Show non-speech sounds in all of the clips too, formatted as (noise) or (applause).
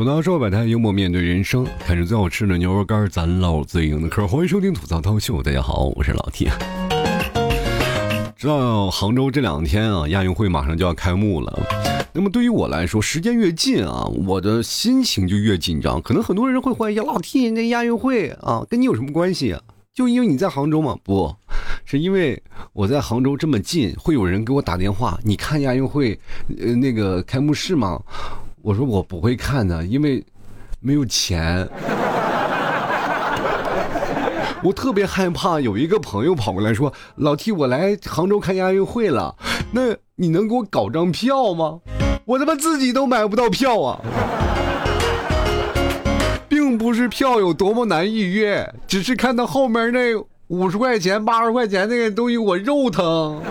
吐槽说百态，幽默面对人生，看着最好吃的牛肉干，咱唠最硬的嗑。欢迎收听吐槽涛秀，大家好，我是老 T。知道杭州这两天啊，亚运会马上就要开幕了。那么对于我来说，时间越近啊，我的心情就越紧张。可能很多人会怀疑，老 T 那亚运会啊，跟你有什么关系？就因为你在杭州吗？不 (laughs) 是因为我在杭州这么近，会有人给我打电话，你看亚运会，呃，那个开幕式吗？我说我不会看的，因为没有钱。(laughs) 我特别害怕有一个朋友跑过来说：“老 T，我来杭州看亚运会了，那你能给我搞张票吗？”我他妈自己都买不到票啊！并不是票有多么难预约，只是看到后面那五十块钱、八十块钱那个东西，我肉疼。(laughs)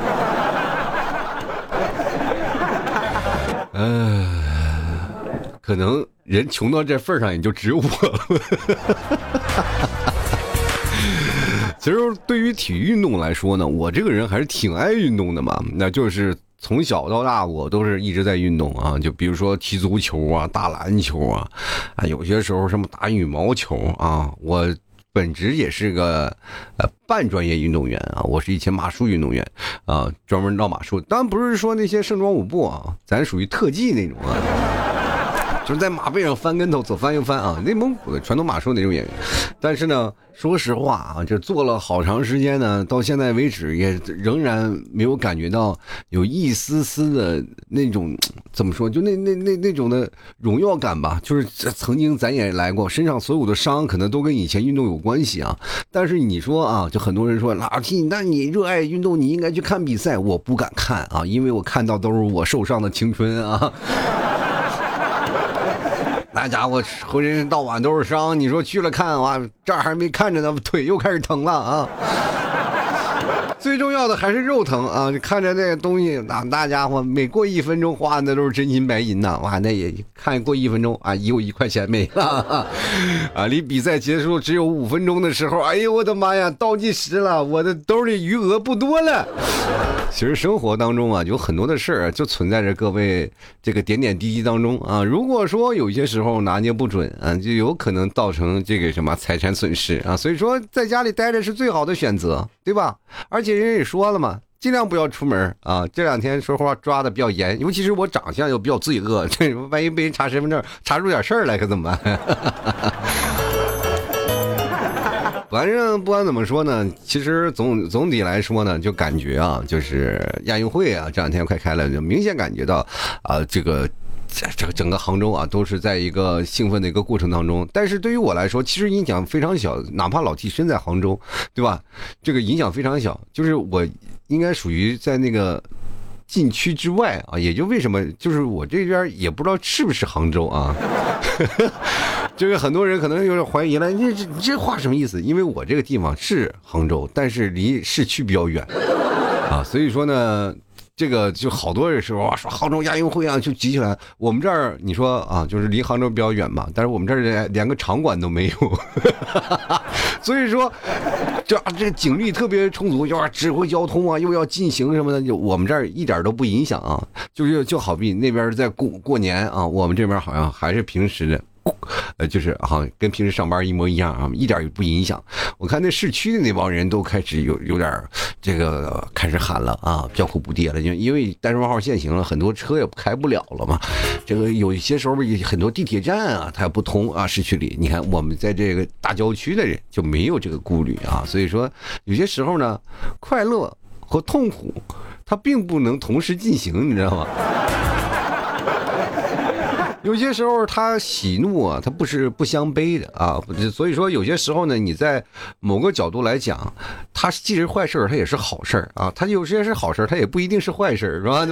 嗯。可能人穷到这份上，也就只有我了。其实对于体育运动来说呢，我这个人还是挺爱运动的嘛。那就是从小到大，我都是一直在运动啊。就比如说踢足球啊、打篮球啊，啊，有些时候什么打羽毛球啊。我本职也是个呃半专业运动员啊，我是以前马术运动员啊，专门绕马术。当然不是说那些盛装舞步啊，咱属于特技那种啊。就是在马背上翻跟头，左翻右翻啊，内蒙古的传统马术那种演员。但是呢，说实话啊，这做了好长时间呢，到现在为止也仍然没有感觉到有一丝丝的那种怎么说，就那那那那种的荣耀感吧。就是曾经咱也来过，身上所有的伤可能都跟以前运动有关系啊。但是你说啊，就很多人说老 T，那你热爱运动，你应该去看比赛。我不敢看啊，因为我看到都是我受伤的青春啊。那家伙浑身到晚都是伤，你说去了看哇，这儿还没看着呢，腿又开始疼了啊！最重要的还是肉疼啊！看着那个东西，那那家伙每过一分钟花的都是真金白银呐！哇，那也看过一分钟啊，有一块钱没了 (laughs) 啊！离比赛结束只有五分钟的时候，哎呦我的妈呀，倒计时了，我的兜里余额不多了。其实生活当中啊，有很多的事儿就存在着各位这个点点滴滴当中啊。如果说有些时候拿捏不准啊，就有可能造成这个什么财产损失啊。所以说，在家里待着是最好的选择，对吧？而且人家也说了嘛，尽量不要出门啊。这两天说话抓的比较严，尤其是我长相又比较罪恶，这万一被人查身份证查出点事儿来，可怎么办？反正不管怎么说呢，其实总总体来说呢，就感觉啊，就是亚运会啊，这两天快开了，就明显感觉到啊，这个这个整个杭州啊，都是在一个兴奋的一个过程当中。但是对于我来说，其实影响非常小，哪怕老 T 身在杭州，对吧？这个影响非常小，就是我应该属于在那个。禁区之外啊，也就为什么就是我这边也不知道是不是杭州啊，(laughs) 就是很多人可能有点怀疑了，你这这话什么意思？因为我这个地方是杭州，但是离市区比较远啊，所以说呢。这个就好多的时候啊，说杭州亚运会啊，就集起来。我们这儿你说啊，就是离杭州比较远嘛，但是我们这儿连连个场馆都没有，所以说，这这警力特别充足，又要指挥交通啊，又要进行什么的，就我们这儿一点都不影响啊。就是就好比那边在过过年啊，我们这边好像还是平时的。呃，就是好像跟平时上班一模一样啊，一点也不影响。我看那市区的那帮人都开始有有点这个开始喊了啊，叫苦不迭了，就因为单双号限行了，很多车也开不了了嘛。这个有一些时候很多地铁站啊，它也不通啊，市区里。你看我们在这个大郊区的人就没有这个顾虑啊，所以说有些时候呢，快乐和痛苦它并不能同时进行，你知道吗？(laughs) 有些时候，他喜怒啊，他不是不相悲的啊，(laughs) 所以说有些时候呢，你在某个角度来讲，他既是坏事他也是好事啊。他有些是好事他也不一定是坏事是吧？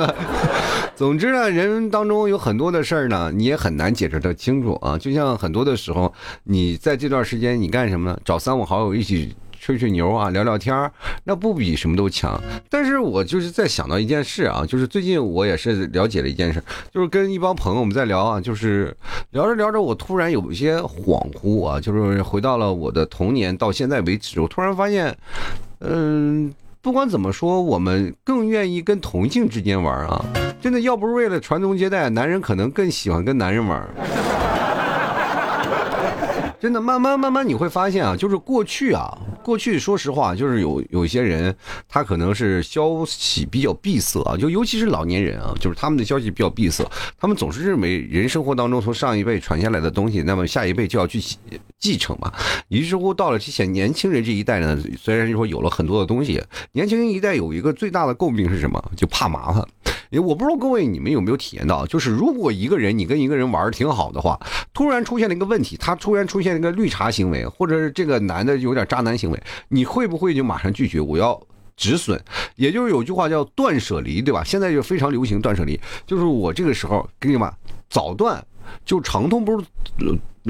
(laughs) 总之呢，人当中有很多的事儿呢，你也很难解释得清楚啊。就像很多的时候，你在这段时间你干什么呢？找三五好友一起。吹吹牛啊，聊聊天，那不比什么都强。但是我就是在想到一件事啊，就是最近我也是了解了一件事，就是跟一帮朋友我们在聊啊，就是聊着聊着，我突然有一些恍惚啊，就是回到了我的童年到现在为止，我突然发现，嗯，不管怎么说，我们更愿意跟同性之间玩啊，真的要不是为了传宗接代，男人可能更喜欢跟男人玩。真的，慢慢慢慢你会发现啊，就是过去啊，过去说实话，就是有有些人，他可能是消息比较闭塞啊，就尤其是老年人啊，就是他们的消息比较闭塞，他们总是认为人生活当中从上一辈传下来的东西，那么下一辈就要去继承嘛。于是乎，到了这些年轻人这一代呢，虽然说有了很多的东西，年轻人一代有一个最大的诟病是什么？就怕麻烦。我不知道各位你们有没有体验到，就是如果一个人你跟一个人玩的挺好的话，突然出现了一个问题，他突然出现一个绿茶行为，或者是这个男的有点渣男行为，你会不会就马上拒绝？我要止损，也就是有句话叫断舍离，对吧？现在就非常流行断舍离，就是我这个时候跟你们早断就长痛不是，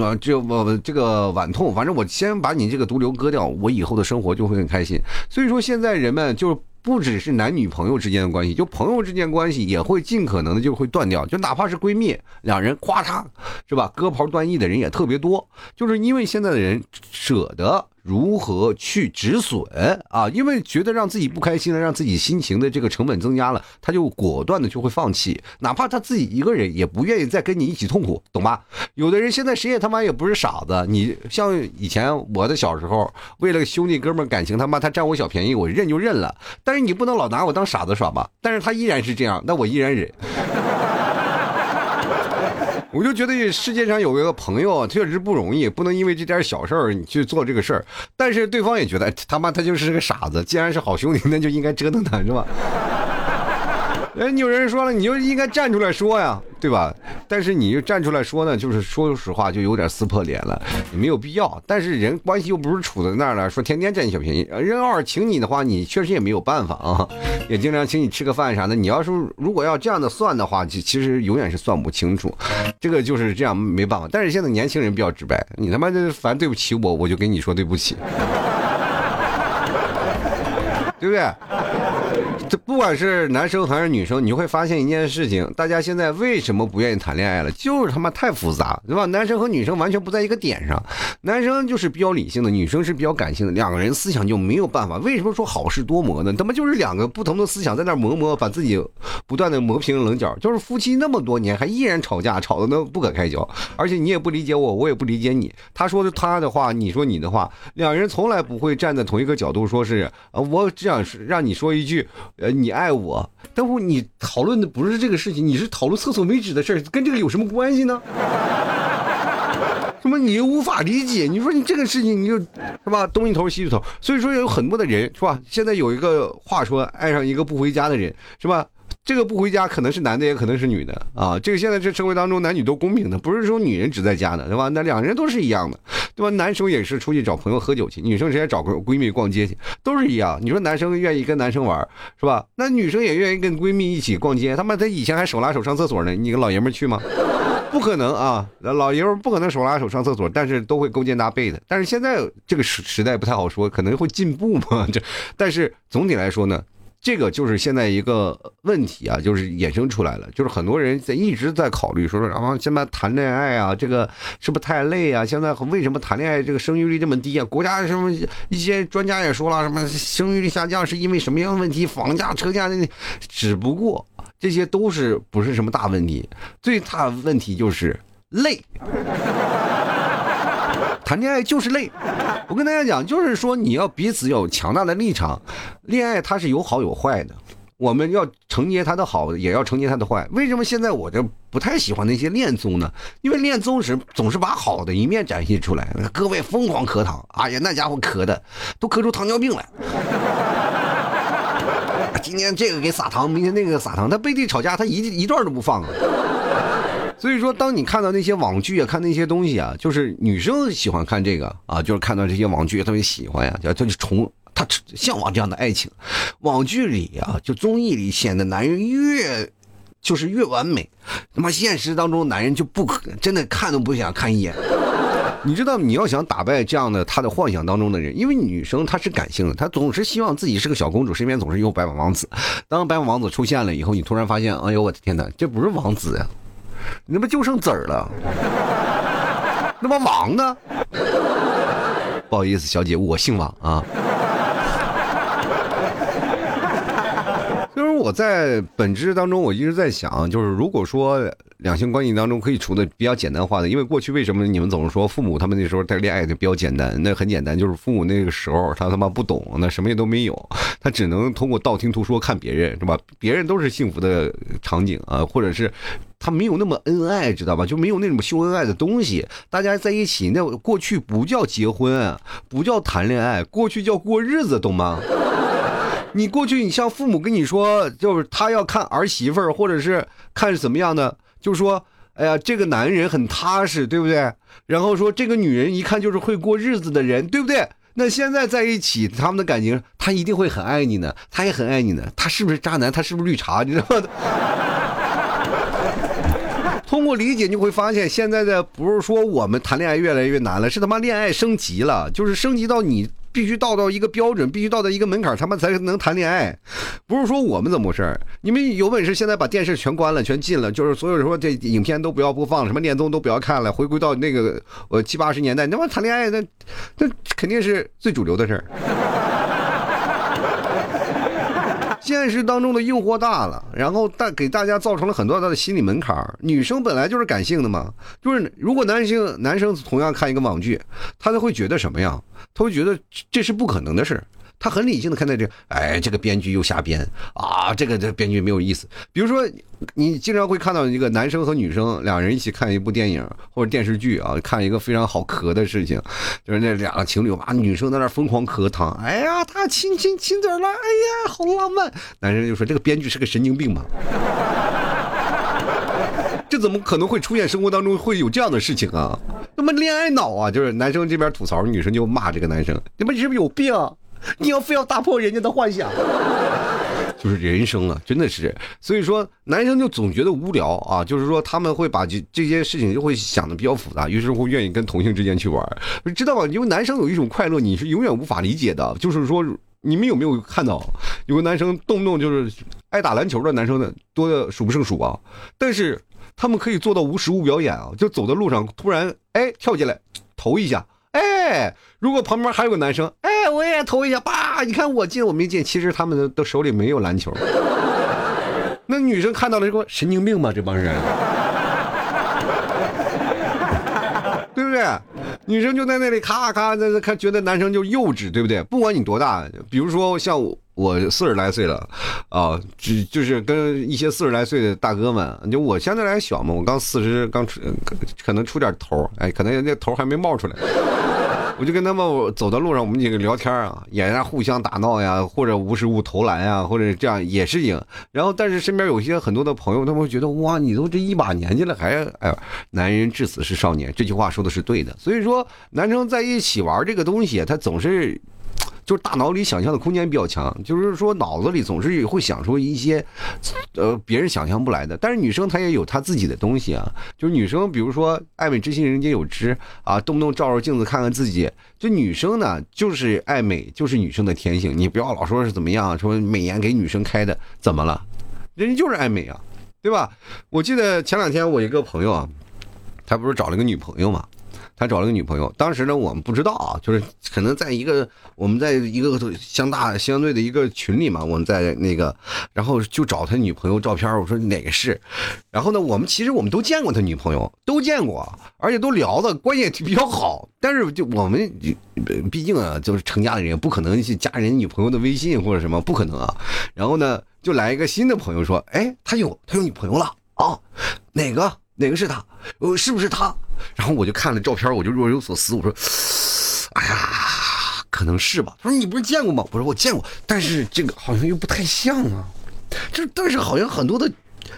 啊，这我这个晚痛，反正我先把你这个毒瘤割掉，我以后的生活就会很开心。所以说现在人们就。不只是男女朋友之间的关系，就朋友之间关系也会尽可能的就会断掉，就哪怕是闺蜜两人，咔嚓，是吧？割袍断义的人也特别多，就是因为现在的人舍得。如何去止损啊？因为觉得让自己不开心了，让自己心情的这个成本增加了，他就果断的就会放弃，哪怕他自己一个人也不愿意再跟你一起痛苦，懂吧？有的人现在谁也他妈也不是傻子，你像以前我的小时候，为了兄弟哥们感情，他妈他占我小便宜，我认就认了。但是你不能老拿我当傻子耍吧？但是他依然是这样，那我依然忍。我就觉得世界上有一个朋友确实不容易，不能因为这点小事儿你去做这个事儿。但是对方也觉得他妈他就是个傻子，既然是好兄弟，那就应该折腾他，是吧？哎，有人说了，你就应该站出来说呀，对吧？但是你就站出来说呢，就是说实话，就有点撕破脸了，没有必要。但是人关系又不是处在那儿了，说天天占你小便宜，人偶尔请你的话，你确实也没有办法啊，也经常请你吃个饭啥的。你要是如果要这样的算的话，其其实永远是算不清楚，这个就是这样没办法。但是现在年轻人比较直白，你他妈的凡对不起我，我就跟你说对不起，(laughs) 对不对？不管是男生还是女生，你会发现一件事情：大家现在为什么不愿意谈恋爱了？就是他妈太复杂，对吧？男生和女生完全不在一个点上，男生就是比较理性的，女生是比较感性的，两个人思想就没有办法。为什么说好事多磨呢？他妈就是两个不同的思想在那磨磨，把自己不断的磨平棱角。就是夫妻那么多年还依然吵架，吵得那不可开交，而且你也不理解我，我也不理解你。他说的他的话，你说你的话，两人从来不会站在同一个角度，说是呃，我只想让你说一句。呃，你爱我，但是，你讨论的不是这个事情，你是讨论厕所没纸的事儿，跟这个有什么关系呢？(laughs) 什么你又无法理解？你说你这个事情，你就是吧，东一头西一头。所以说有很多的人是吧？现在有一个话说，爱上一个不回家的人是吧？这个不回家可能是男的，也可能是女的啊。这个现在这社会当中，男女都公平的，不是说女人只在家的，对吧？那两人都是一样的，对吧？男生也是出去找朋友喝酒去，女生直接找个闺蜜逛街去，都是一样。你说男生愿意跟男生玩，是吧？那女生也愿意跟闺蜜一起逛街。他妈，他以前还手拉手上厕所呢，你跟老爷们去吗？不可能啊，老爷们不可能手拉手上厕所，但是都会勾肩搭背的。但是现在这个时时代不太好说，可能会进步嘛？这，但是总体来说呢？这个就是现在一个问题啊，就是衍生出来了，就是很多人在一直在考虑，说说然后现在谈恋爱啊，这个是不是太累啊？现在为什么谈恋爱这个生育率这么低啊？国家什么一些专家也说了，什么生育率下降是因为什么样的问题？房价、车价那，只不过这些都是不是什么大问题，最大的问题就是累。谈恋爱就是累，我跟大家讲，就是说你要彼此有强大的立场。恋爱它是有好有坏的，我们要承接它的好，也要承接它的坏。为什么现在我就不太喜欢那些恋综呢？因为恋综时总是把好的一面展现出来，各位疯狂磕糖，哎呀，那家伙磕的都磕出糖尿病来。(laughs) 今天这个给撒糖，明天那个撒糖，他背地吵架，他一一段都不放啊。所以说，当你看到那些网剧啊，看那些东西啊，就是女生喜欢看这个啊，就是看到这些网剧特别喜欢呀，叫就宠，她向往这样的爱情。网剧里啊，就综艺里显得男人越就是越完美，他妈现实当中男人就不可真的看都不想看一眼。(laughs) 你知道，你要想打败这样的他的幻想当中的人，因为女生她是感性的，她总是希望自己是个小公主，身边总是有白马王子。当白马王子出现了以后，你突然发现，哎呦我的天哪，这不是王子呀！他妈就剩籽儿了，那么王呢？(laughs) 不好意思，小姐，我姓王啊。就是我在本质当中，我一直在想，就是如果说两性关系当中可以处的比较简单化的，因为过去为什么你们总是说父母他们那时候在恋爱就比较简单？那很简单，就是父母那个时候他他妈不懂，那什么也都没有，他只能通过道听途说看别人是吧？别人都是幸福的场景啊，或者是他没有那么恩爱，知道吧？就没有那种秀恩爱的东西，大家在一起那过去不叫结婚，不叫谈恋爱，过去叫过日子，懂吗？(laughs) 你过去，你像父母跟你说，就是他要看儿媳妇儿，或者是看怎么样的，就说，哎呀，这个男人很踏实，对不对？然后说这个女人一看就是会过日子的人，对不对？那现在在一起，他们的感情，他一定会很爱你呢，他也很爱你呢。他是不是渣男？他是不是绿茶？你知道吗？通过理解，你会发现，现在的不是说我们谈恋爱越来越难了，是他妈恋爱升级了，就是升级到你。必须到到一个标准，必须到到一个门槛，他们才能谈恋爱。不是说我们怎么回事你们有本事现在把电视全关了，全禁了，就是所有说这影片都不要播放什么恋综都不要看了，回归到那个呃七八十年代，那么谈恋爱那那肯定是最主流的事儿。现实当中的诱惑大了，然后大给大家造成了很多他的心理门槛女生本来就是感性的嘛，就是如果男性男生同样看一个网剧，他就会觉得什么呀？他会觉得这是不可能的事。他很理性的看待这，哎，这个编剧又瞎编啊，这个这编剧没有意思。比如说，你经常会看到一个男生和女生两人一起看一部电影或者电视剧啊，看一个非常好磕的事情，就是那两个情侣哇，女生在那疯狂磕糖，哎呀，他亲亲亲嘴了，哎呀，好浪漫。男生就说这个编剧是个神经病嘛，(laughs) 这怎么可能会出现生活当中会有这样的事情啊？那么恋爱脑啊，就是男生这边吐槽，女生就骂这个男生，你们是不是有病？你要非要打破人家的幻想，(laughs) 就是人生啊，真的是。所以说，男生就总觉得无聊啊，就是说他们会把这这件事情就会想的比较复杂，于是乎愿意跟同性之间去玩，知道吧？因为男生有一种快乐，你是永远无法理解的，就是说你们有没有看到有个男生动不动就是爱打篮球的男生的多的数不胜数啊，但是他们可以做到无实物表演啊，就走在路上突然哎跳进来投一下。哎，如果旁边还有个男生，哎，我也投一下，叭！你看我进我没进，其实他们都手里没有篮球。(laughs) 那女生看到了，说神经病吗？这帮人，(laughs) 对不对？女生就在那里咔咔在看，觉得男生就幼稚，对不对？不管你多大，比如说像我。我四十来岁了，啊，只就是跟一些四十来岁的大哥们，就我相对来小嘛，我刚四十，刚出，可能出点头，哎，可能那头还没冒出来，我就跟他们走到路上，我们几个聊天啊，也在互相打闹呀，或者无实物投篮呀，或者这样也是赢。然后，但是身边有些很多的朋友，他们会觉得哇，你都这一把年纪了，还哎，男人至死是少年，这句话说的是对的。所以说，男生在一起玩这个东西，他总是。就是大脑里想象的空间比较强，就是说脑子里总是会想出一些，呃，别人想象不来的。但是女生她也有她自己的东西啊，就是女生，比如说爱美之心人皆有之啊，动不动照照镜子看看自己。就女生呢，就是爱美，就是女生的天性。你不要老说是怎么样，说美颜给女生开的，怎么了？人家就是爱美啊，对吧？我记得前两天我一个朋友啊，他不是找了个女朋友嘛。他找了个女朋友，当时呢，我们不知道啊，就是可能在一个我们在一个相大相对的一个群里嘛，我们在那个，然后就找他女朋友照片，我说哪个是，然后呢，我们其实我们都见过他女朋友，都见过，而且都聊的关系也比较好，但是就我们毕竟啊，就是成家的人，不可能去加人女朋友的微信或者什么，不可能啊。然后呢，就来一个新的朋友说，哎，他有他有女朋友了啊，哪个哪个是他？呃，是不是他？然后我就看了照片，我就若有所思。我说：“哎呀，可能是吧。”他说：“你不是见过吗？”我说：“我见过，但是这个好像又不太像啊。就但是好像很多的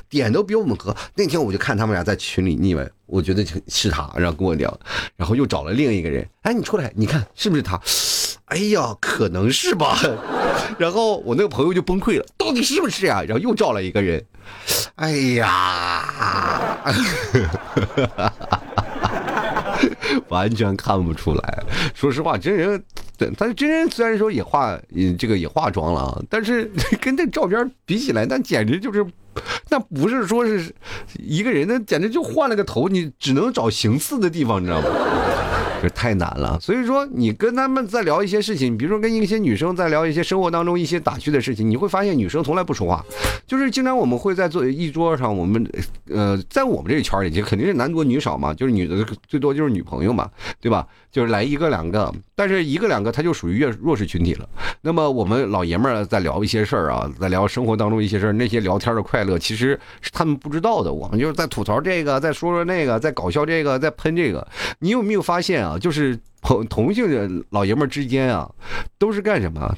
点都比我们合。那天我就看他们俩在群里腻歪，我觉得是他，然后跟我聊，然后又找了另一个人。哎，你出来，你看是不是他？哎呀，可能是吧。(laughs) 然后我那个朋友就崩溃了，到底是不是呀？然后又找了一个人。哎呀。(laughs) 完全看不出来，说实话，真人，他真人虽然说也化，这个也化妆了啊，但是 (laughs) 跟这照片比起来，那简直就是，(laughs) 那不是说是一个人，那简直就换了个头，你只能找形似的地方，你知道吗？这太难了。所以说，你跟他们在聊一些事情，比如说跟一些女生在聊一些生活当中一些打趣的事情，你会发现女生从来不说话，就是经常我们会在坐一桌上，我们呃，在我们这个圈里，就肯定是男多女少嘛，就是女的最多就是女朋友嘛，对吧？就是来一个两个，但是一个两个他就属于弱弱势群体了。那么我们老爷们儿在聊一些事儿啊，在聊生活当中一些事儿，那些聊天的快乐其实是他们不知道的。我们就是在吐槽这个，在说说那个，在搞笑这个，在喷这个。你有没有发现啊？啊就是同同性的老爷们儿之间啊，都是干什么？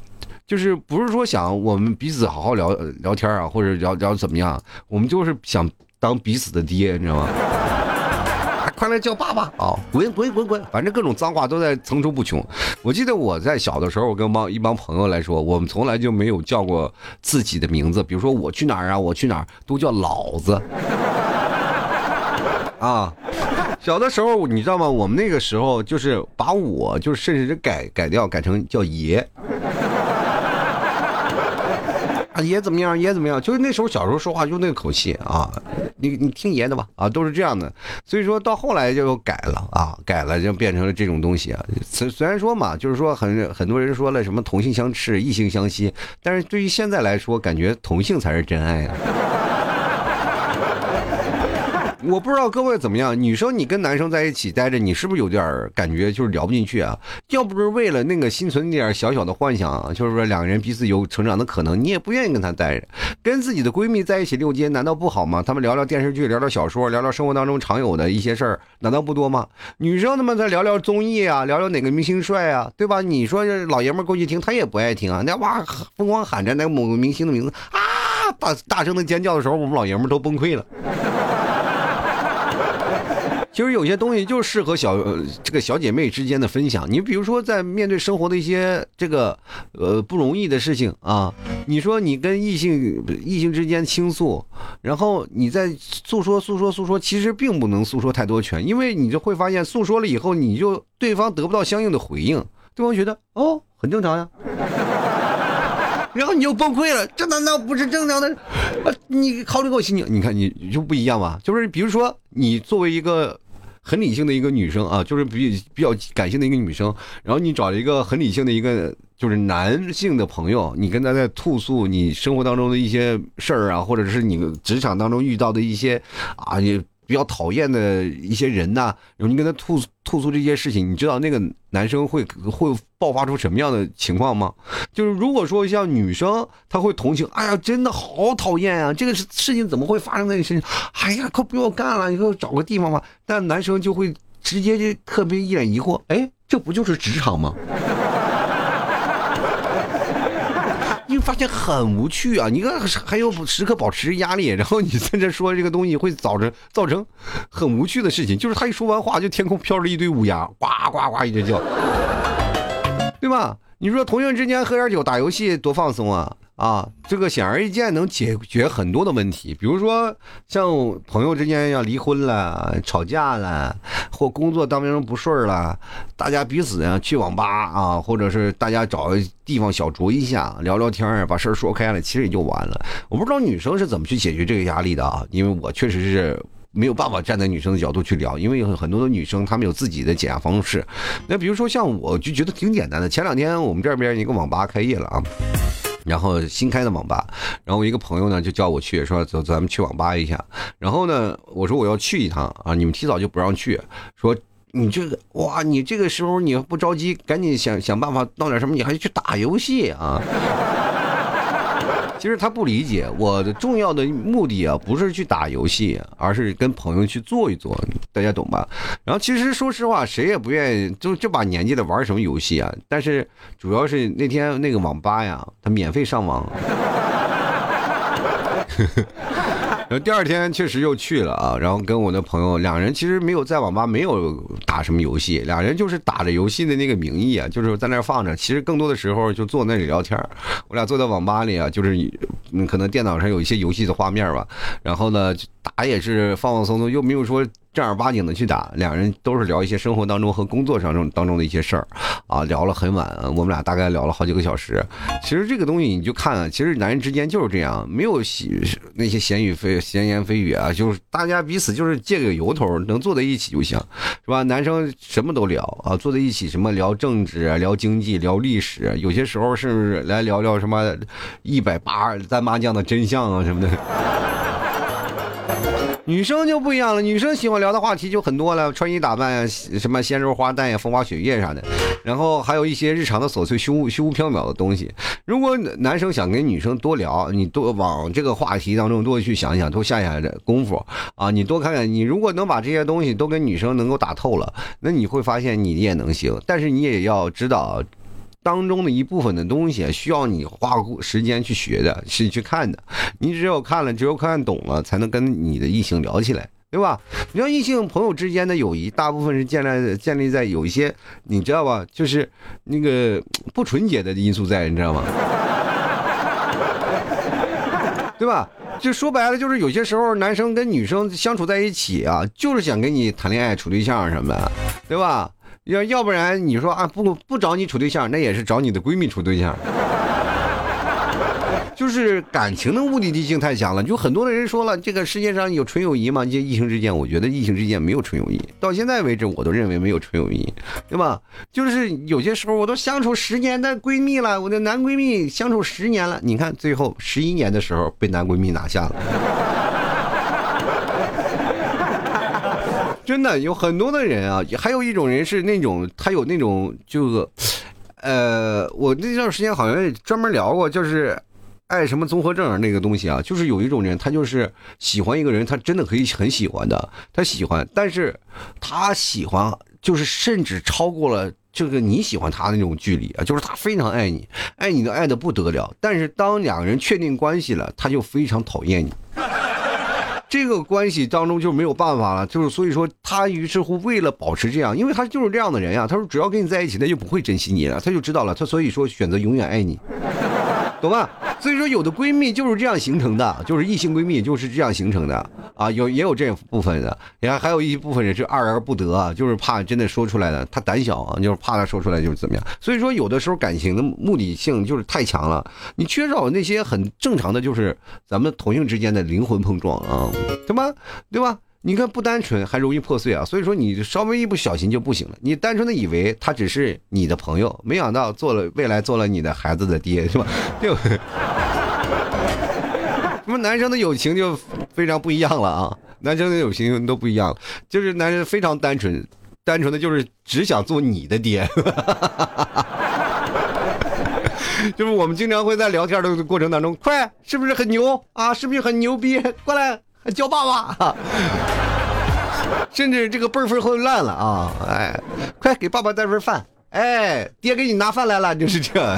就是不是说想我们彼此好好聊聊天啊，或者聊聊怎么样？我们就是想当彼此的爹，你知道吗？(laughs) 快来叫爸爸啊！滚滚滚滚，反正各种脏话都在层出不穷。我记得我在小的时候，我跟帮一帮朋友来说，我们从来就没有叫过自己的名字，比如说我去哪儿啊，我去哪儿都叫老子啊。小的时候你知道吗？我们那个时候就是把我就是甚至是改改掉，改成叫爷。啊，爷怎么样？爷怎么样？就是那时候小时候说话就那个口气啊，你你听爷的吧啊，都是这样的。所以说到后来就改了啊，改了就变成了这种东西啊。虽虽然说嘛，就是说很很多人说了什么同性相斥，异性相吸，但是对于现在来说，感觉同性才是真爱啊。我不知道各位怎么样，女生你跟男生在一起待着，你是不是有点感觉就是聊不进去啊？要不是为了那个心存点小小的幻想，就是说两个人彼此有成长的可能，你也不愿意跟他待着。跟自己的闺蜜在一起溜街，难道不好吗？他们聊聊电视剧，聊聊小说，聊聊生活当中常有的一些事儿，难道不多吗？女生他们再聊聊综艺啊，聊聊哪个明星帅啊，对吧？你说老爷们过去听，他也不爱听啊。那哇，疯狂喊着那某个明星的名字啊，大大声的尖叫的时候，我们老爷们都崩溃了。其实有些东西就适合小这个小姐妹之间的分享。你比如说，在面对生活的一些这个呃不容易的事情啊，你说你跟异性异性之间倾诉，然后你在诉说诉说诉说，其实并不能诉说太多全，因为你就会发现诉说了以后，你就对方得不到相应的回应，对方觉得哦很正常呀，(laughs) 然后你就崩溃了，这难道不是正常的？你考虑过心情？你看你就不一样吧？就是比如说你作为一个。很理性的一个女生啊，就是比比较感性的一个女生，然后你找一个很理性的一个就是男性的朋友，你跟他在吐诉你生活当中的一些事儿啊，或者是你职场当中遇到的一些啊你。比较讨厌的一些人呐，然后你跟他吐吐诉这些事情，你知道那个男生会会爆发出什么样的情况吗？就是如果说像女生，她会同情，哎呀，真的好讨厌啊，这个事事情怎么会发生在你身上？哎呀，快不要干了，你给我找个地方吧。但男生就会直接就特别一脸疑惑，哎，这不就是职场吗？你发现很无趣啊！你个还有时刻保持压力，然后你在这说这个东西会造成造成很无趣的事情，就是他一说完话，就天空飘着一堆乌鸦，呱呱呱一直叫，对吧？你说同学之间喝点酒打游戏多放松啊！啊，这个显而易见能解决很多的问题，比如说像朋友之间要离婚了、吵架了，或工作当中不顺了，大家彼此啊去网吧啊，或者是大家找个地方小酌一下，聊聊天把事儿说开了，其实也就完了。我不知道女生是怎么去解决这个压力的啊，因为我确实是没有办法站在女生的角度去聊，因为有很多的女生她们有自己的减压方式。那比如说像我就觉得挺简单的，前两天我们这边一个网吧开业了啊。然后新开的网吧，然后我一个朋友呢就叫我去，说走，咱们去网吧一下。然后呢，我说我要去一趟啊，你们提早就不让去，说你这个哇，你这个时候你不着急，赶紧想想办法弄点什么，你还去打游戏啊？其实他不理解我的重要的目的啊，不是去打游戏，而是跟朋友去坐一坐，大家懂吧？然后其实说实话，谁也不愿意就这把年纪的玩什么游戏啊？但是主要是那天那个网吧呀，他免费上网。(laughs) 然后第二天确实又去了啊，然后跟我的朋友两人其实没有在网吧没有打什么游戏，两人就是打着游戏的那个名义啊，就是在那放着。其实更多的时候就坐那里聊天我俩坐在网吧里啊，就是嗯可能电脑上有一些游戏的画面吧，然后呢打也是放放松松，又没有说正儿八经的去打，两人都是聊一些生活当中和工作上中当中的一些事儿，啊，聊了很晚，我们俩大概聊了好几个小时。其实这个东西你就看啊，其实男人之间就是这样，没有那些闲语非闲言蜚语啊，就是大家彼此就是借个由头，能坐在一起就行，是吧？男生什么都聊啊，坐在一起什么聊政治、聊经济、聊历史，有些时候甚至来聊聊什么一百八单麻将的真相啊什么的。(laughs) 女生就不一样了，女生喜欢聊的话题就很多了，穿衣打扮呀，什么鲜肉花旦呀，风花雪月啥的，然后还有一些日常的琐碎、虚无虚无缥缈的东西。如果男生想跟女生多聊，你多往这个话题当中多去想想，多下下功夫啊，你多看看。你如果能把这些东西都跟女生能够打透了，那你会发现你也能行。但是你也要知道。当中的一部分的东西需要你花时间去学的，是去看的。你只有看了，只有看懂了，才能跟你的异性聊起来，对吧？你像异性朋友之间的友谊，大部分是建立建立在有一些，你知道吧？就是那个不纯洁的因素在，你知道吗？对吧？就说白了，就是有些时候男生跟女生相处在一起啊，就是想跟你谈恋爱、处对象什么的，对吧？要要不然你说啊不不找你处对象，那也是找你的闺蜜处对象，就是感情的目的性太强了。就很多的人说了，这个世界上有纯友谊吗？这异性之间，我觉得异性之间没有纯友谊。到现在为止，我都认为没有纯友谊，对吧？就是有些时候我都相处十年的闺蜜了，我的男闺蜜相处十年了，你看最后十一年的时候被男闺蜜拿下了。真的有很多的人啊，还有一种人是那种他有那种就是，呃，我那段时间好像专门聊过，就是爱什么综合症那个东西啊，就是有一种人，他就是喜欢一个人，他真的可以很喜欢的，他喜欢，但是他喜欢就是甚至超过了这个你喜欢他的那种距离啊，就是他非常爱你，爱你的爱的不得了，但是当两个人确定关系了，他就非常讨厌你。这个关系当中就没有办法了，就是所以说他于是乎为了保持这样，因为他就是这样的人呀。他说只要跟你在一起，他就不会珍惜你了，他就知道了，他所以说选择永远爱你。懂吧？所以说有的闺蜜就是这样形成的，就是异性闺蜜就是这样形成的啊。有也有这部分的，你看还有一部分人是爱而不得，就是怕真的说出来了，他胆小啊，就是怕他说出来就是怎么样。所以说有的时候感情的目的性就是太强了，你缺少那些很正常的，就是咱们同性之间的灵魂碰撞啊，对吧？对吧？你看不单纯还容易破碎啊，所以说你稍微一不小心就不行了。你单纯的以为他只是你的朋友，没想到做了未来做了你的孩子的爹，是吧？对不对？那么男生的友情就非常不一样了啊，男生的友情都不一样了，就是男人非常单纯，单纯的就是只想做你的爹，(laughs) 就是我们经常会在聊天的过程当中，快，是不是很牛啊？是不是很牛逼？过来。叫爸爸，(laughs) 甚至这个辈分混乱了啊！哎，快给爸爸带份饭！哎，爹给你拿饭来了，就是这。(laughs)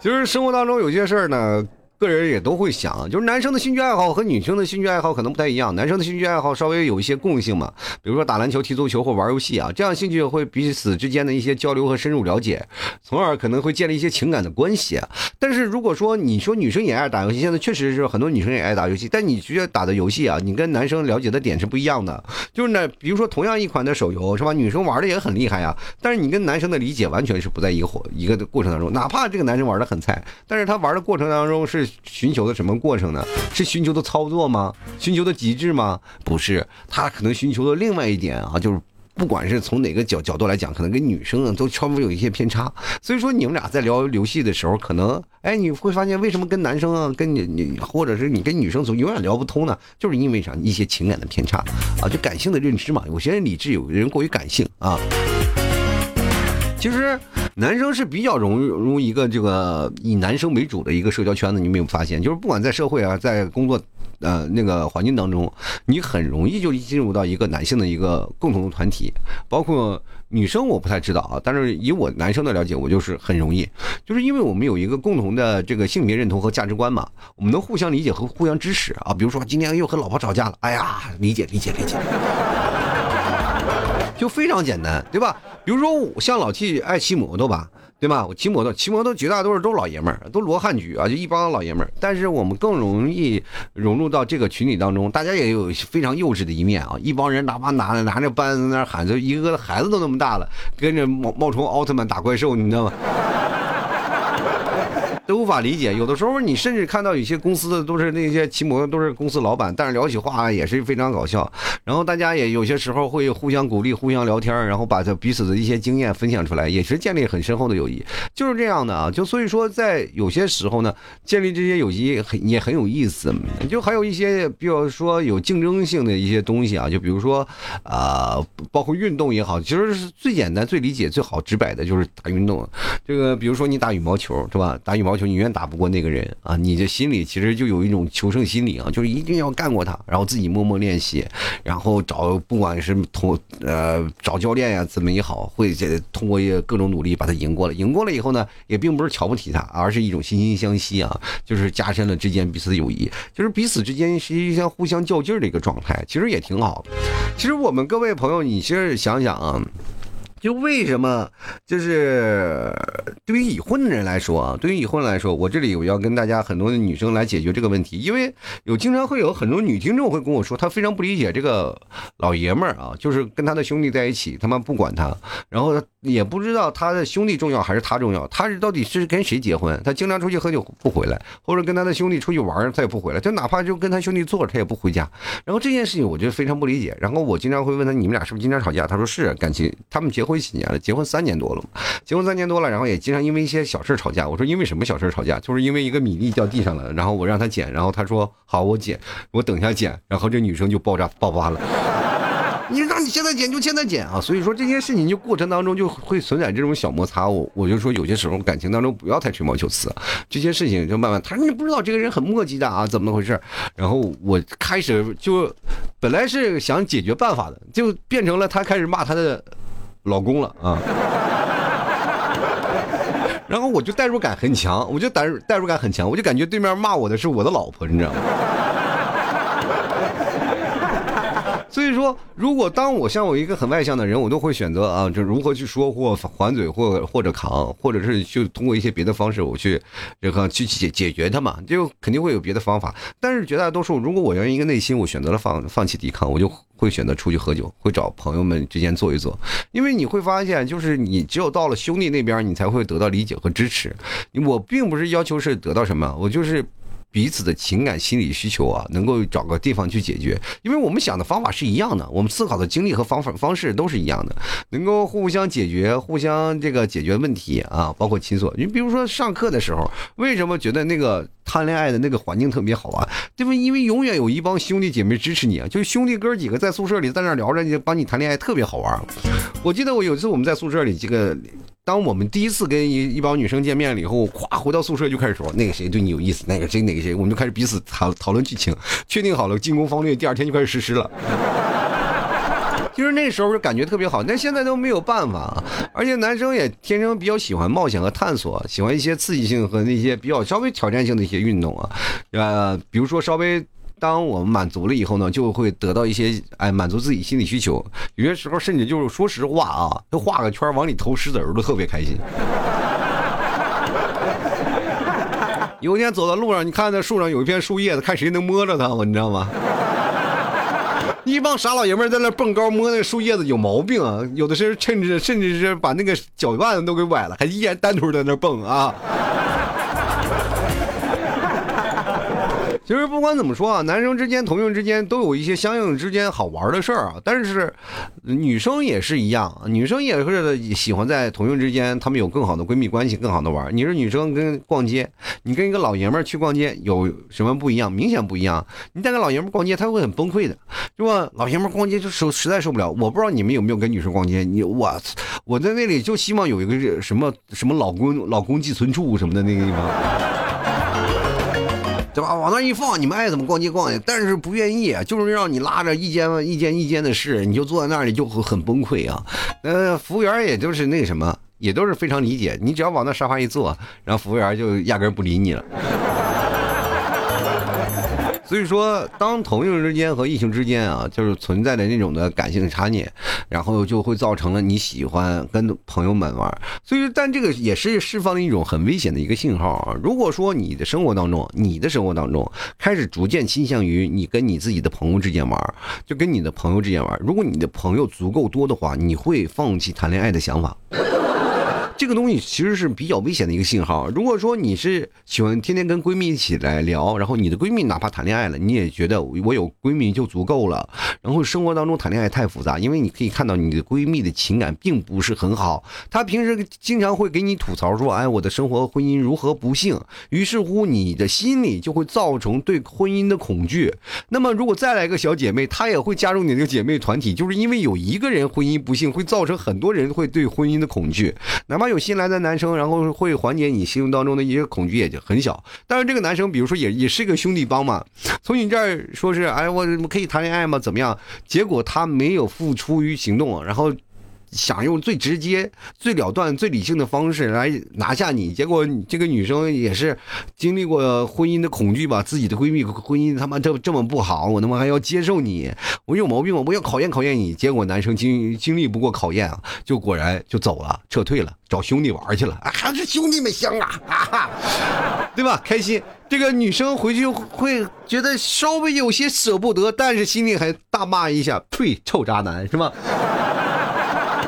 就是生活当中有些事儿呢。个人也都会想，就是男生的兴趣爱好和女生的兴趣爱好可能不太一样。男生的兴趣爱好稍微有一些共性嘛，比如说打篮球、踢足球或玩游戏啊，这样兴趣会彼此之间的一些交流和深入了解，从而可能会建立一些情感的关系。但是如果说你说女生也爱打游戏，现在确实是很多女生也爱打游戏，但你觉得打的游戏啊，你跟男生了解的点是不一样的。就是呢，比如说同样一款的手游是吧，女生玩的也很厉害呀，但是你跟男生的理解完全是不在一个火一个的过程当中。哪怕这个男生玩的很菜，但是他玩的过程当中是。寻求的什么过程呢？是寻求的操作吗？寻求的极致吗？不是，他可能寻求的另外一点啊，就是不管是从哪个角角度来讲，可能跟女生啊都稍微有一些偏差。所以说你们俩在聊游戏的时候，可能哎你会发现为什么跟男生啊，跟你你或者是你跟女生总永远聊不通呢？就是因为啥？一些情感的偏差啊，就感性的认知嘛。有些人理智，有人过于感性啊。其实，男生是比较融入一个这个以男生为主的一个社交圈子。你有没有发现？就是不管在社会啊，在工作，呃，那个环境当中，你很容易就进入到一个男性的一个共同的团体。包括女生，我不太知道啊。但是以我男生的了解，我就是很容易，就是因为我们有一个共同的这个性别认同和价值观嘛，我们能互相理解和互相支持啊。比如说今天又和老婆吵架了，哎呀，理解理解理解。就非常简单，对吧？比如说像老 T 爱骑摩托吧，对吧？我骑摩托，骑摩托绝大多数都是老爷们儿，都罗汉局啊，就一帮老爷们儿。但是我们更容易融入到这个群体当中，大家也有非常幼稚的一面啊。一帮人哪怕拿拿着扳子在那喊，就一个个的孩子都那么大了，跟着冒冒充奥特曼打怪兽，你知道吗？都无法理解，有的时候你甚至看到有些公司的都是那些骑摩托都是公司老板，但是聊起话也是非常搞笑。然后大家也有些时候会互相鼓励、互相聊天，然后把这彼此的一些经验分享出来，也是建立很深厚的友谊。就是这样的啊，就所以说在有些时候呢，建立这些友谊很也很有意思。就还有一些，比如说有竞争性的一些东西啊，就比如说啊，包括运动也好，其实是最简单、最理解、最好直白的就是打运动。这个比如说你打羽毛球是吧？打羽毛。要求你永远打不过那个人啊！你这心里其实就有一种求胜心理啊，就是一定要干过他，然后自己默默练习，然后找不管是通呃找教练呀怎么也好，会通过各种努力把他赢过了。赢过了以后呢，也并不是瞧不起他，而是一种惺惺相惜啊，就是加深了之间彼此的友谊，就是彼此之间实际上互相较劲儿的一个状态，其实也挺好。其实我们各位朋友，你其实想想啊。就为什么，就是对于已婚的人来说啊，对于已婚来说，我这里我要跟大家很多的女生来解决这个问题，因为有经常会有很多女听众会跟我说，她非常不理解这个老爷们儿啊，就是跟他的兄弟在一起，他妈不管他，然后也不知道他的兄弟重要还是他重要，他是到底是跟谁结婚？他经常出去喝酒不回来，或者跟他的兄弟出去玩他也不回来，就哪怕就跟他兄弟坐着，他也不回家。然后这件事情我就非常不理解，然后我经常会问他，你们俩是不是经常吵架？他说是，感情他们结婚。几年了？结婚三年多了结婚三年多了，然后也经常因为一些小事吵架。我说因为什么小事吵架？就是因为一个米粒掉地上了，然后我让他捡，然后他说好，我捡，我等一下捡，然后这女生就爆炸爆发了。你让你现在减就现在减啊！所以说这件事情就过程当中就会存在这种小摩擦。我我就说有些时候感情当中不要太吹毛求疵，这些事情就慢慢。他说你不知道这个人很磨叽的啊，怎么回事？然后我开始就本来是想解决办法的，就变成了他开始骂他的。老公了啊，(laughs) 然后我就代入感很强，我就代入代入感很强，我就感觉对面骂我的是我的老婆，你知道吗？所以说，如果当我像我一个很外向的人，我都会选择啊，就如何去说或还嘴或或者扛，或者是就通过一些别的方式，我去这个去解解决它嘛，就肯定会有别的方法。但是绝大多数，如果我源于一个内心，我选择了放放弃抵抗，我就会选择出去喝酒，会找朋友们之间坐一坐，因为你会发现，就是你只有到了兄弟那边，你才会得到理解和支持。我并不是要求是得到什么，我就是。彼此的情感心理需求啊，能够找个地方去解决，因为我们想的方法是一样的，我们思考的经历和方法方式都是一样的，能够互相解决、互相这个解决问题啊，(laughs) 包括倾诉。你比如说上课的时候，为什么觉得那个谈恋爱的那个环境特别好啊？对吧？因为永远有一帮兄弟姐妹支持你啊，就是兄弟哥几个在宿舍里在那聊着，就帮你谈恋爱，特别好玩。我记得我有一次我们在宿舍里这个。当我们第一次跟一一帮女生见面了以后，咵回到宿舍就开始说那个谁对你有意思，那个谁哪个谁，我们就开始彼此讨讨论剧情，确定好了进攻方略，第二天就开始实施了。(laughs) 就是那时候就感觉特别好，但现在都没有办法，而且男生也天生比较喜欢冒险和探索，喜欢一些刺激性和那些比较稍微挑战性的一些运动啊，呃，比如说稍微。当我们满足了以后呢，就会得到一些哎满足自己心理需求。有些时候甚至就是说实话啊，就画个圈往里投石子儿都特别开心。(laughs) 有一天走在路上，你看那树上有一片树叶子，看谁能摸着它，你知道吗？一帮傻老爷们在那蹦高摸那树叶子有毛病啊！有的时候甚至甚至是把那个脚腕子都给崴了，还依然单腿在那蹦啊。其实不管怎么说啊，男生之间、同性之间都有一些相应之间好玩的事儿啊。但是女生也是一样，女生也是喜欢在同性之间，她们有更好的闺蜜关系，更好的玩。你是女生跟逛街，你跟一个老爷们儿去逛街有什么不一样？明显不一样。你带个老爷们儿逛街，他会很崩溃的，是吧？老爷们儿逛街就受实在受不了。我不知道你们有没有跟女生逛街，你我我在那里就希望有一个什么什么老公老公寄存处什么的那个地方。对吧？往那一放，你们爱怎么逛街逛去，但是不愿意，就是让你拉着一间一间一间的试，你就坐在那里就会很崩溃啊。呃，服务员也就是那个什么，也都是非常理解你，只要往那沙发一坐，然后服务员就压根不理你了。所以说，当同性之间和异性之间啊，就是存在的那种的感性差异，然后就会造成了你喜欢跟朋友们玩。所以，但这个也是释放了一种很危险的一个信号啊。如果说你的生活当中，你的生活当中开始逐渐倾向于你跟你自己的朋友之间玩，就跟你的朋友之间玩。如果你的朋友足够多的话，你会放弃谈恋爱的想法。这个东西其实是比较危险的一个信号。如果说你是喜欢天天跟闺蜜一起来聊，然后你的闺蜜哪怕谈恋爱了，你也觉得我有闺蜜就足够了。然后生活当中谈恋爱太复杂，因为你可以看到你的闺蜜的情感并不是很好，她平时经常会给你吐槽说：“哎，我的生活婚姻如何不幸。”于是乎，你的心里就会造成对婚姻的恐惧。那么，如果再来一个小姐妹，她也会加入你这个姐妹团体，就是因为有一个人婚姻不幸，会造成很多人会对婚姻的恐惧，哪怕。有新来的男生，然后会缓解你心目当中的一些恐惧，也就很小。但是这个男生，比如说也也是一个兄弟帮嘛，从你这儿说是，哎，我可以谈恋爱吗？怎么样？结果他没有付出于行动，然后。想用最直接、最了断、最理性的方式来拿下你，结果这个女生也是经历过婚姻的恐惧吧？自己的闺蜜婚姻他妈这这么不好，我他妈还要接受你？我有毛病吗？我要考验考验你。结果男生经经历不过考验啊，就果然就走了，撤退了，找兄弟玩去了。啊，还是兄弟们香啊，哈，对吧？开心。这个女生回去会觉得稍微有些舍不得，但是心里还大骂一下：呸，臭渣男，是吧？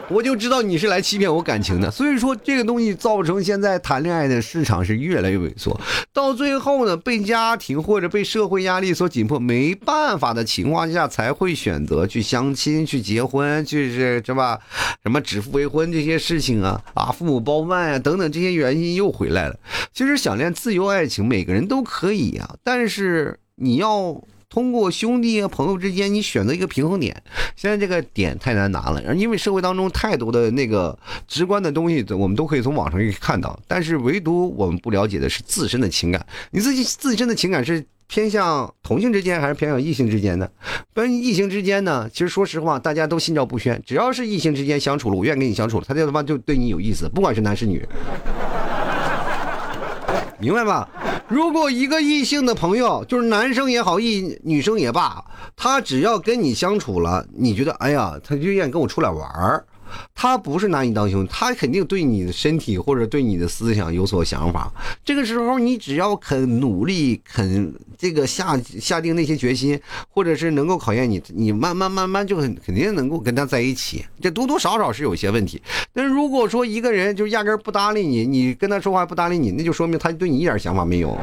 我就知道你是来欺骗我感情的，所以说这个东西造成现在谈恋爱的市场是越来越萎缩，到最后呢，被家庭或者被社会压力所紧迫，没办法的情况下才会选择去相亲、去结婚，就是是吧？什么指腹为婚这些事情啊，啊，父母包办啊等等这些原因又回来了。其实想恋自由爱情，每个人都可以啊，但是你要。通过兄弟啊朋友之间，你选择一个平衡点。现在这个点太难拿了，因为社会当中太多的那个直观的东西，我们都可以从网上可以看到。但是唯独我们不了解的是自身的情感。你自己自身的情感是偏向同性之间，还是偏向异性之间的？跟异性之间呢？其实说实话，大家都心照不宣。只要是异性之间相处了，我愿意跟你相处了，他这他妈就对你有意思，不管是男是女。明白吧？如果一个异性的朋友，就是男生也好，异女生也罢，他只要跟你相处了，你觉得，哎呀，他就愿意跟我出来玩儿。他不是拿你当兄弟，他肯定对你的身体或者对你的思想有所想法。这个时候，你只要肯努力，肯这个下下定那些决心，或者是能够考验你，你慢慢慢慢就很肯定能够跟他在一起。这多多少少是有些问题。但是如果说一个人就压根不搭理你，你跟他说话不搭理你，那就说明他对你一点想法没有。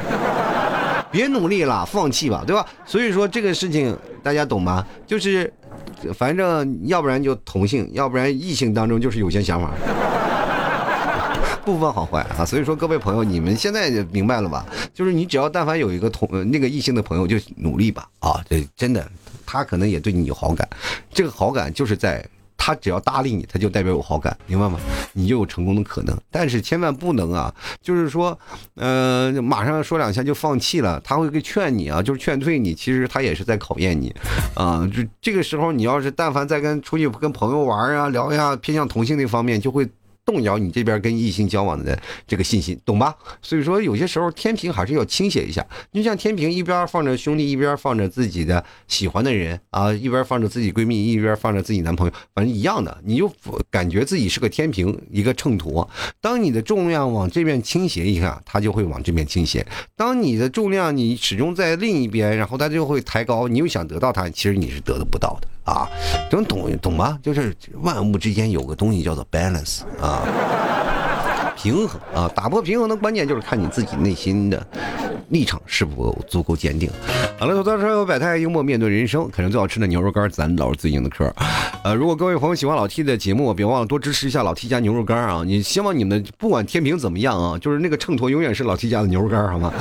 别努力了，放弃吧，对吧？所以说这个事情大家懂吗？就是。反正要不然就同性，要不然异性当中就是有些想法，(laughs) 不分好坏啊。所以说各位朋友，你们现在就明白了吧？就是你只要但凡有一个同那个异性的朋友，就努力吧啊！这真的，他可能也对你有好感，这个好感就是在。他只要搭理你，他就代表有好感，明白吗？你就有成功的可能。但是千万不能啊，就是说，嗯，马上说两下就放弃了。他会劝你啊，就是劝退你。其实他也是在考验你，啊，就这个时候你要是但凡再跟出去跟朋友玩啊，聊一下偏向同性那方面，就会。动摇你这边跟异性交往的这个信心，懂吧？所以说有些时候天平还是要倾斜一下。就像天平一边放着兄弟，一边放着自己的喜欢的人啊，一边放着自己闺蜜，一边放着自己男朋友，反正一样的。你就感觉自己是个天平，一个秤砣。当你的重量往这边倾斜一下，它就会往这边倾斜；当你的重量你始终在另一边，然后它就会抬高。你又想得到它，其实你是得不到的。啊，能懂懂吗？就是万物之间有个东西叫做 balance 啊，平衡啊，打破平衡的关键就是看你自己内心的立场是否足够坚定。好了，吐槽车友百态幽默面对人生，啃着最好吃的牛肉干，咱老是最硬的嗑。呃，如果各位朋友喜欢老 T 的节目，别忘了多支持一下老 T 家牛肉干啊！你希望你们不管天平怎么样啊，就是那个秤砣永远是老 T 家的牛肉干，好吗？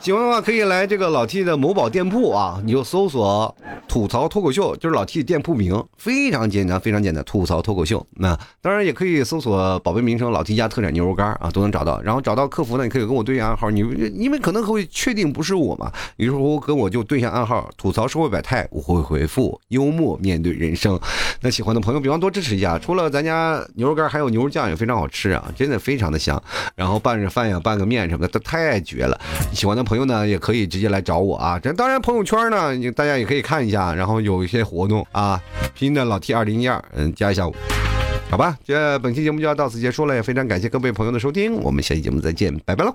喜欢的话可以来这个老 T 的某宝店铺啊，你就搜索“吐槽脱口秀”，就是老 T 店铺名，非常简单，非常简单，吐槽脱口秀。那当然也可以搜索宝贝名称“老 T 家特产牛肉干”啊，都能找到。然后找到客服呢，你可以跟我对下暗号，你因为可能会确定不是我嘛，于是乎跟我就对下暗号，吐槽社会百态，我会回复幽默面对人生。那喜欢的朋友，别忘多支持一下。除了咱家牛肉干，还有牛肉酱也非常好吃啊，真的非常的香。然后拌着饭呀，拌个面什么的，都太绝了。喜欢的朋。朋友呢，也可以直接来找我啊。这当然朋友圈呢，大家也可以看一下，然后有一些活动啊，拼的老 T 二零一二，嗯，加一下我。好吧，这本期节目就要到此结束了，也非常感谢各位朋友的收听，我们下期节目再见，拜拜喽。